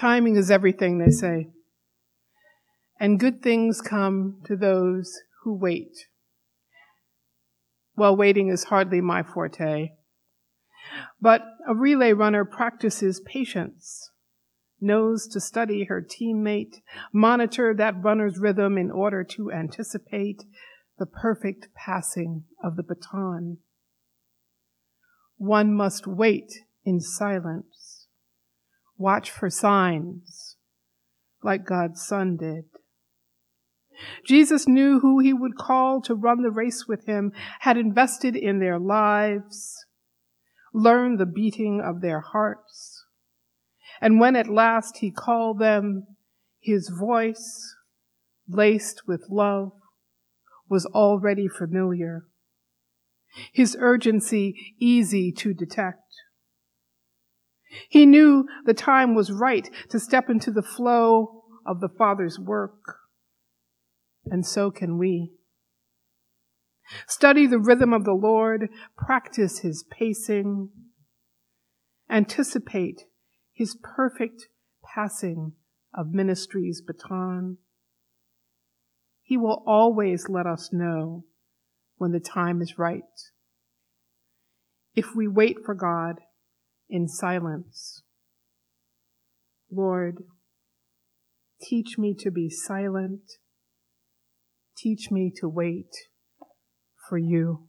Timing is everything, they say. And good things come to those who wait. Well, waiting is hardly my forte. But a relay runner practices patience, knows to study her teammate, monitor that runner's rhythm in order to anticipate the perfect passing of the baton. One must wait in silence, watch for signs, like God's Son did. Jesus knew who he would call to run the race with him, had invested in their lives, learned the beating of their hearts. And when at last he called them, his voice, laced with love, was already familiar. His urgency easy to detect. He knew the time was right to step into the flow of the Father's work and so can we. Study the rhythm of the Lord, practice his pacing, anticipate his perfect passing of ministry's baton. He will always let us know when the time is right. If we wait for God in silence, Lord, teach me to be silent Teach me to wait for you.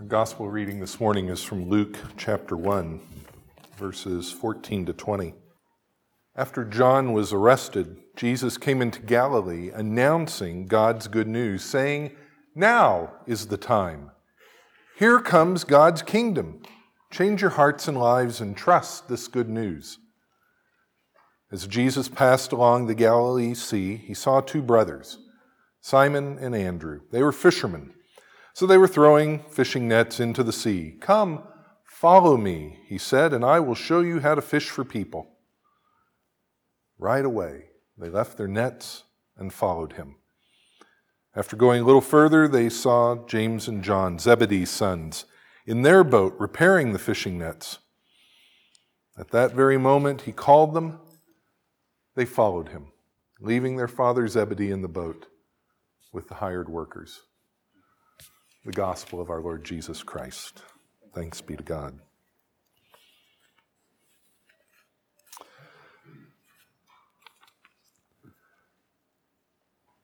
Our gospel reading this morning is from Luke chapter 1, verses 14 to 20. After John was arrested, Jesus came into Galilee announcing God's good news, saying, Now is the time. Here comes God's kingdom. Change your hearts and lives and trust this good news. As Jesus passed along the Galilee Sea, he saw two brothers. Simon and Andrew. They were fishermen. So they were throwing fishing nets into the sea. Come, follow me, he said, and I will show you how to fish for people. Right away, they left their nets and followed him. After going a little further, they saw James and John, Zebedee's sons, in their boat repairing the fishing nets. At that very moment, he called them. They followed him, leaving their father Zebedee in the boat with the hired workers. The gospel of our Lord Jesus Christ. Thanks be to God.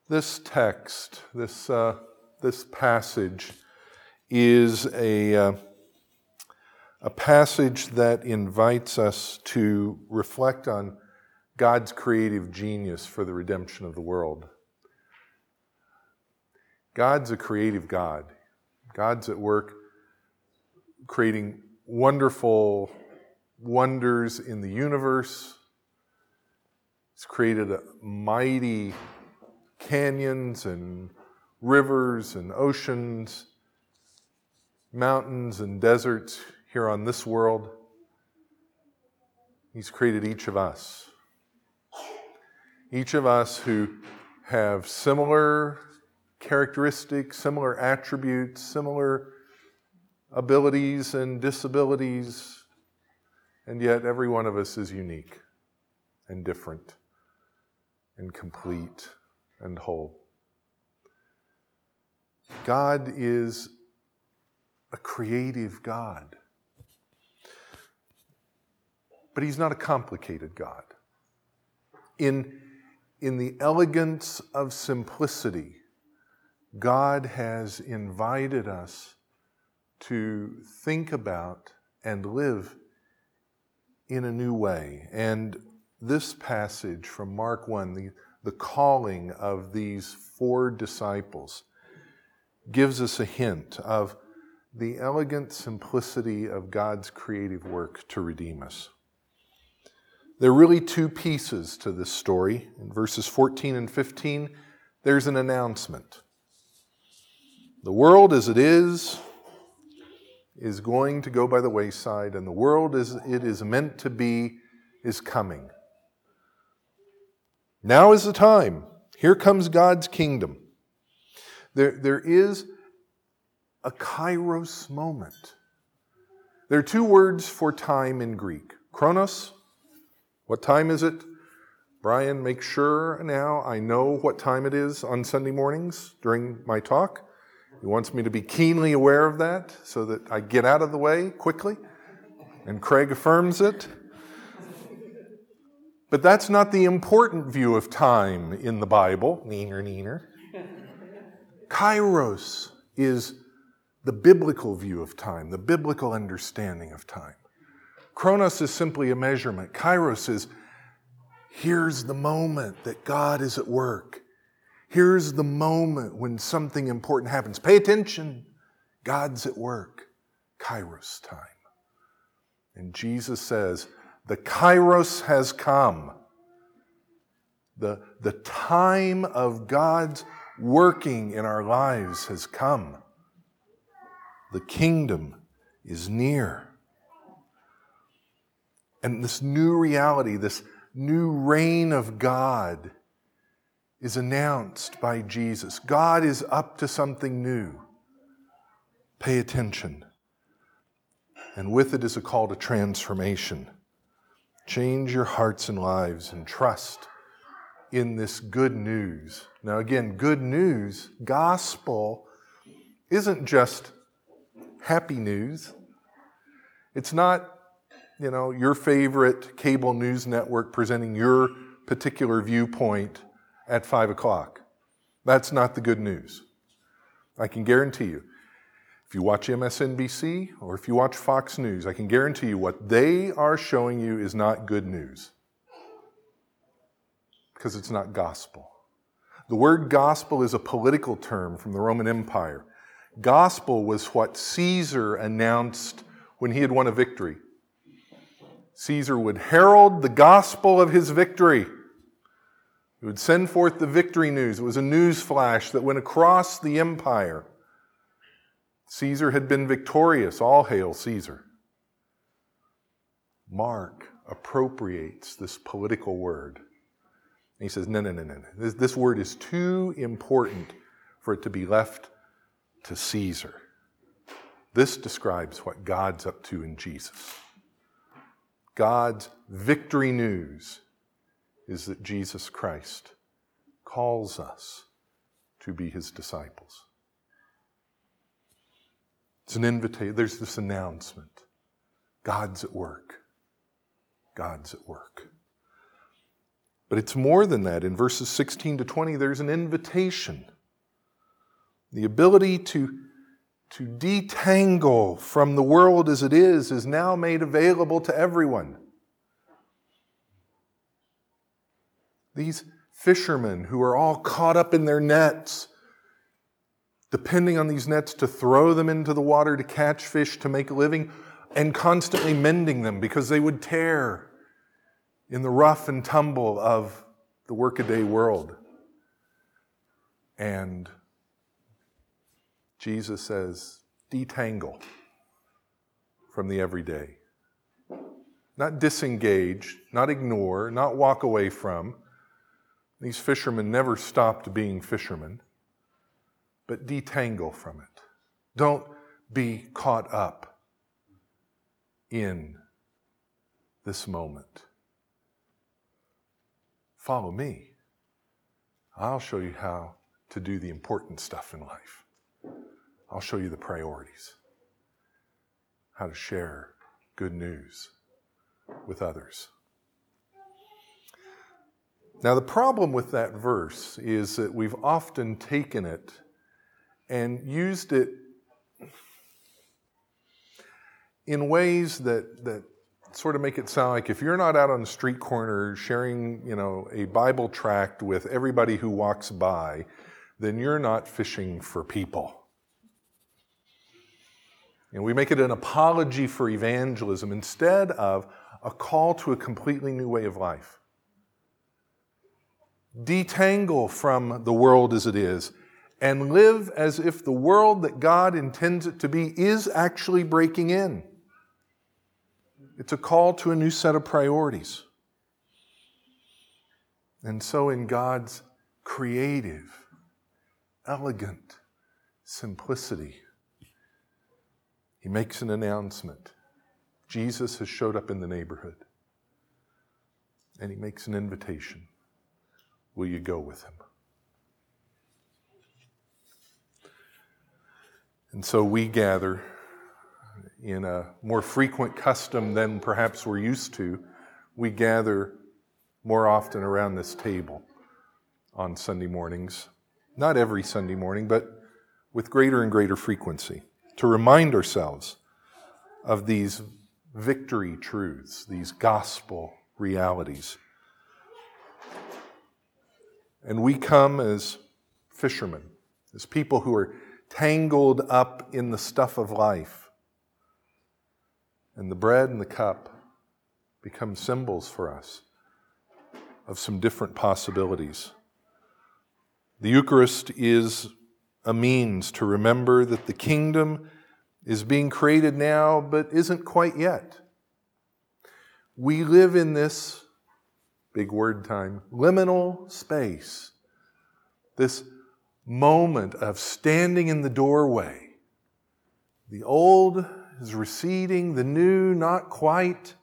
This text, this, uh, this passage, is a, uh, a passage that invites us to reflect on God's creative genius for the redemption of the world. God's a creative God. God's at work creating wonderful wonders in the universe. He's created mighty canyons and rivers and oceans, mountains and deserts here on this world. He's created each of us. Each of us who have similar characteristics, similar attributes, similar abilities and disabilities, and yet every one of us is unique and different and complete and whole. God is a creative God. But He's not a complicated God. In, in the elegance of simplicity, God has invited us to think about and live in a new way. And this passage from Mark 1, the, the calling of these four disciples, gives us a hint of the elegant simplicity of God's creative work to redeem us. There are really two pieces to this story. In verses 14 and 15, there's an announcement. The world as it is is going to go by the wayside, and the world as it is meant to be is coming. Now is the time. Here comes God's kingdom. There, there is a kairos moment. There are two words for time in Greek chronos What time is it? Brian, make sure now I know what time it is on Sunday mornings during my talk. He wants me to be keenly aware of that so that I get out of the way quickly. And Craig affirms it. But that's not the important view of time in the Bible. Neener, neener. Kairos is the biblical view of time, the biblical understanding of time. Chronos is simply a measurement. Kairos is here's the moment that God is at work. Here's the moment when something important happens. Pay attention. God's at work. Kairos time. And Jesus says, the Kairos has come. The, the time of God's working in our lives has come. The kingdom is near. And this new reality, this new reign of God, is announced by Jesus. God is up to something new. Pay attention. And with it is a call to transformation. Change your hearts and lives and trust in this good news. Now, again, good news, gospel, isn't just happy news. It's not, you know, your favorite cable news network presenting your particular viewpoint at five o'clock. That's not the good news. I can guarantee you. If you watch MSNBC or if you watch Fox News, I can guarantee you what they are showing you is not good news. Because it's not gospel. The word gospel is a political term from the Roman Empire. Gospel was what Caesar announced when he had won a victory. Caesar would herald the gospel of his victory. He would send forth the victory news. It was a news flash that went across the empire. Caesar had been victorious. All hail Caesar. Mark appropriates this political word. And he says, no, no, no, no. This, this word is too important for it to be left to Caesar. This describes what God's up to in Jesus. God's victory news is that Jesus Christ calls us to be his disciples. It's an invitation. There's this announcement God's at work. God's at work. But it's more than that. In verses 16 to 20, there's an invitation. The ability to, to detangle from the world as it is is now made available to everyone. These fishermen who are all caught up in their nets, depending on these nets to throw them into the water to catch fish to make a living, and constantly mending them because they would tear in the rough and tumble of the workaday world. And Jesus says, detangle from the everyday. Not disengage, not ignore, not walk away from, these fishermen never stopped being fishermen, but detangle from it. Don't be caught up in this moment. Follow me. I'll show you how to do the important stuff in life. I'll show you the priorities, how to share good news with others. Now, the problem with that verse is that we've often taken it and used it in ways that, that sort of make it sound like if you're not out on the street corner sharing, you know, a Bible tract with everybody who walks by, then you're not fishing for people. And we make it an apology for evangelism instead of a call to a completely new way of life detangle from the world as it is and live as if the world that God intends it to be is actually breaking in. It's a call to a new set of priorities. And so, in God's creative, elegant simplicity, He makes an announcement. Jesus has showed up in the neighborhood. and he makes an invitation. Will you go with him? And so we gather in a more frequent custom than perhaps we're used to. We gather more often around this table on Sunday mornings. Not every Sunday morning, but with greater and greater frequency to remind ourselves of these victory truths, these gospel realities. And we come as fishermen, as people who are tangled up in the stuff of life. And the bread and the cup become symbols for us of some different possibilities. The Eucharist is a means to remember that the kingdom is being created now, but isn't quite yet. We live in this, big word time, liminal space, this moment of standing in the doorway. The old is receding, the new not quite.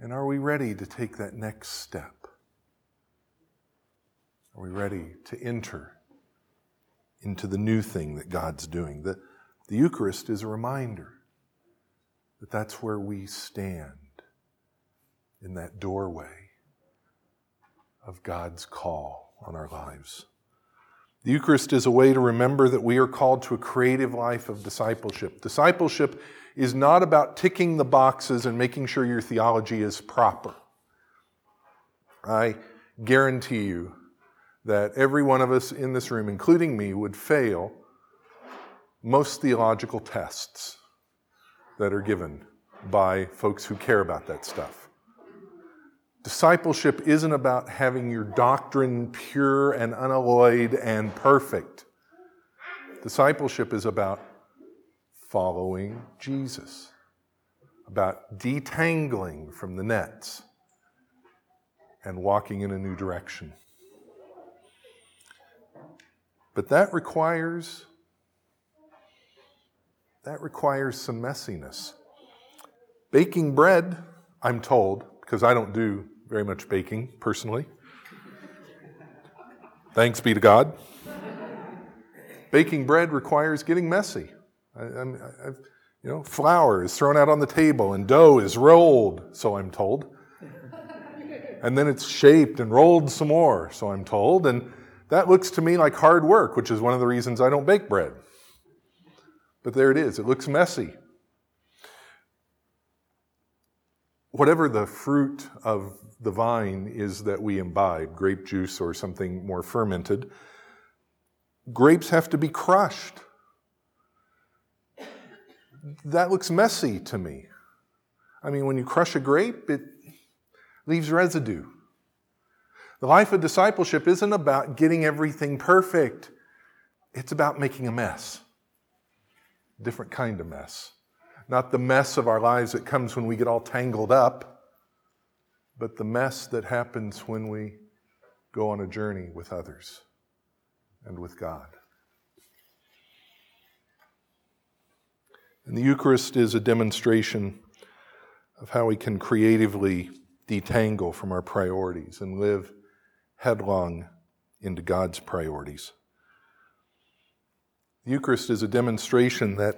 And are we ready to take that next step? Are we ready to enter into the new thing that God's doing? The, the Eucharist is a reminder that that's where we stand in that doorway of God's call on our lives. The Eucharist is a way to remember that we are called to a creative life of discipleship. Discipleship is not about ticking the boxes and making sure your theology is proper. I guarantee you that every one of us in this room, including me, would fail most theological tests that are given by folks who care about that stuff. Discipleship isn't about having your doctrine pure and unalloyed and perfect. Discipleship is about following Jesus, about detangling from the nets and walking in a new direction. But that requires that requires some messiness. Baking bread, I'm told, because I don't do very much baking personally. Thanks be to God. Baking bread requires getting messy. I, you know, flour is thrown out on the table and dough is rolled, so I'm told. And then it's shaped and rolled some more, so I'm told. And that looks to me like hard work, which is one of the reasons I don't bake bread. But there it is. It looks messy. Whatever the fruit of the vine is that we imbibe, grape juice or something more fermented, grapes have to be crushed. That looks messy to me. I mean, when you crush a grape, it leaves residue. The life of discipleship isn't about getting everything perfect, it's about making a mess. Different kind of mess. Not the mess of our lives that comes when we get all tangled up but the mess that happens when we go on a journey with others and with God. And the Eucharist is a demonstration of how we can creatively detangle from our priorities and live headlong into God's priorities. The Eucharist is a demonstration that,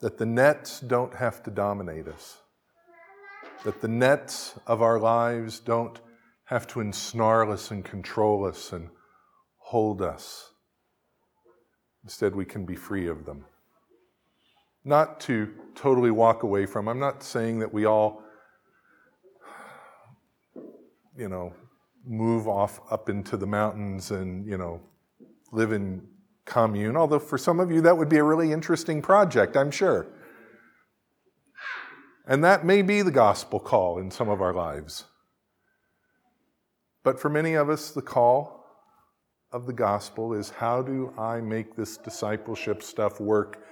that the nets don't have to dominate us that the nets of our lives don't have to ensnarl us and control us and hold us. Instead, we can be free of them. Not to totally walk away from. I'm not saying that we all, you know, move off up into the mountains and, you know, live in commune, although for some of you that would be a really interesting project, I'm sure. And that may be the gospel call in some of our lives. But for many of us, the call of the gospel is how do I make this discipleship stuff work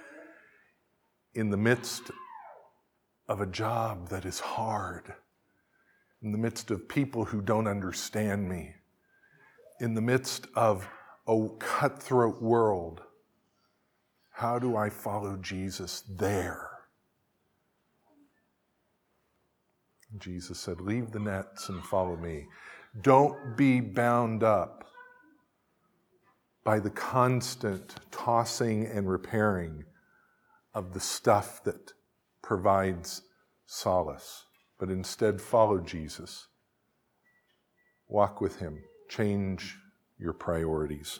in the midst of a job that is hard, in the midst of people who don't understand me, in the midst of a cutthroat world? How do I follow Jesus there? Jesus said, Leave the nets and follow me. Don't be bound up by the constant tossing and repairing of the stuff that provides solace, but instead follow Jesus. Walk with him. Change your priorities.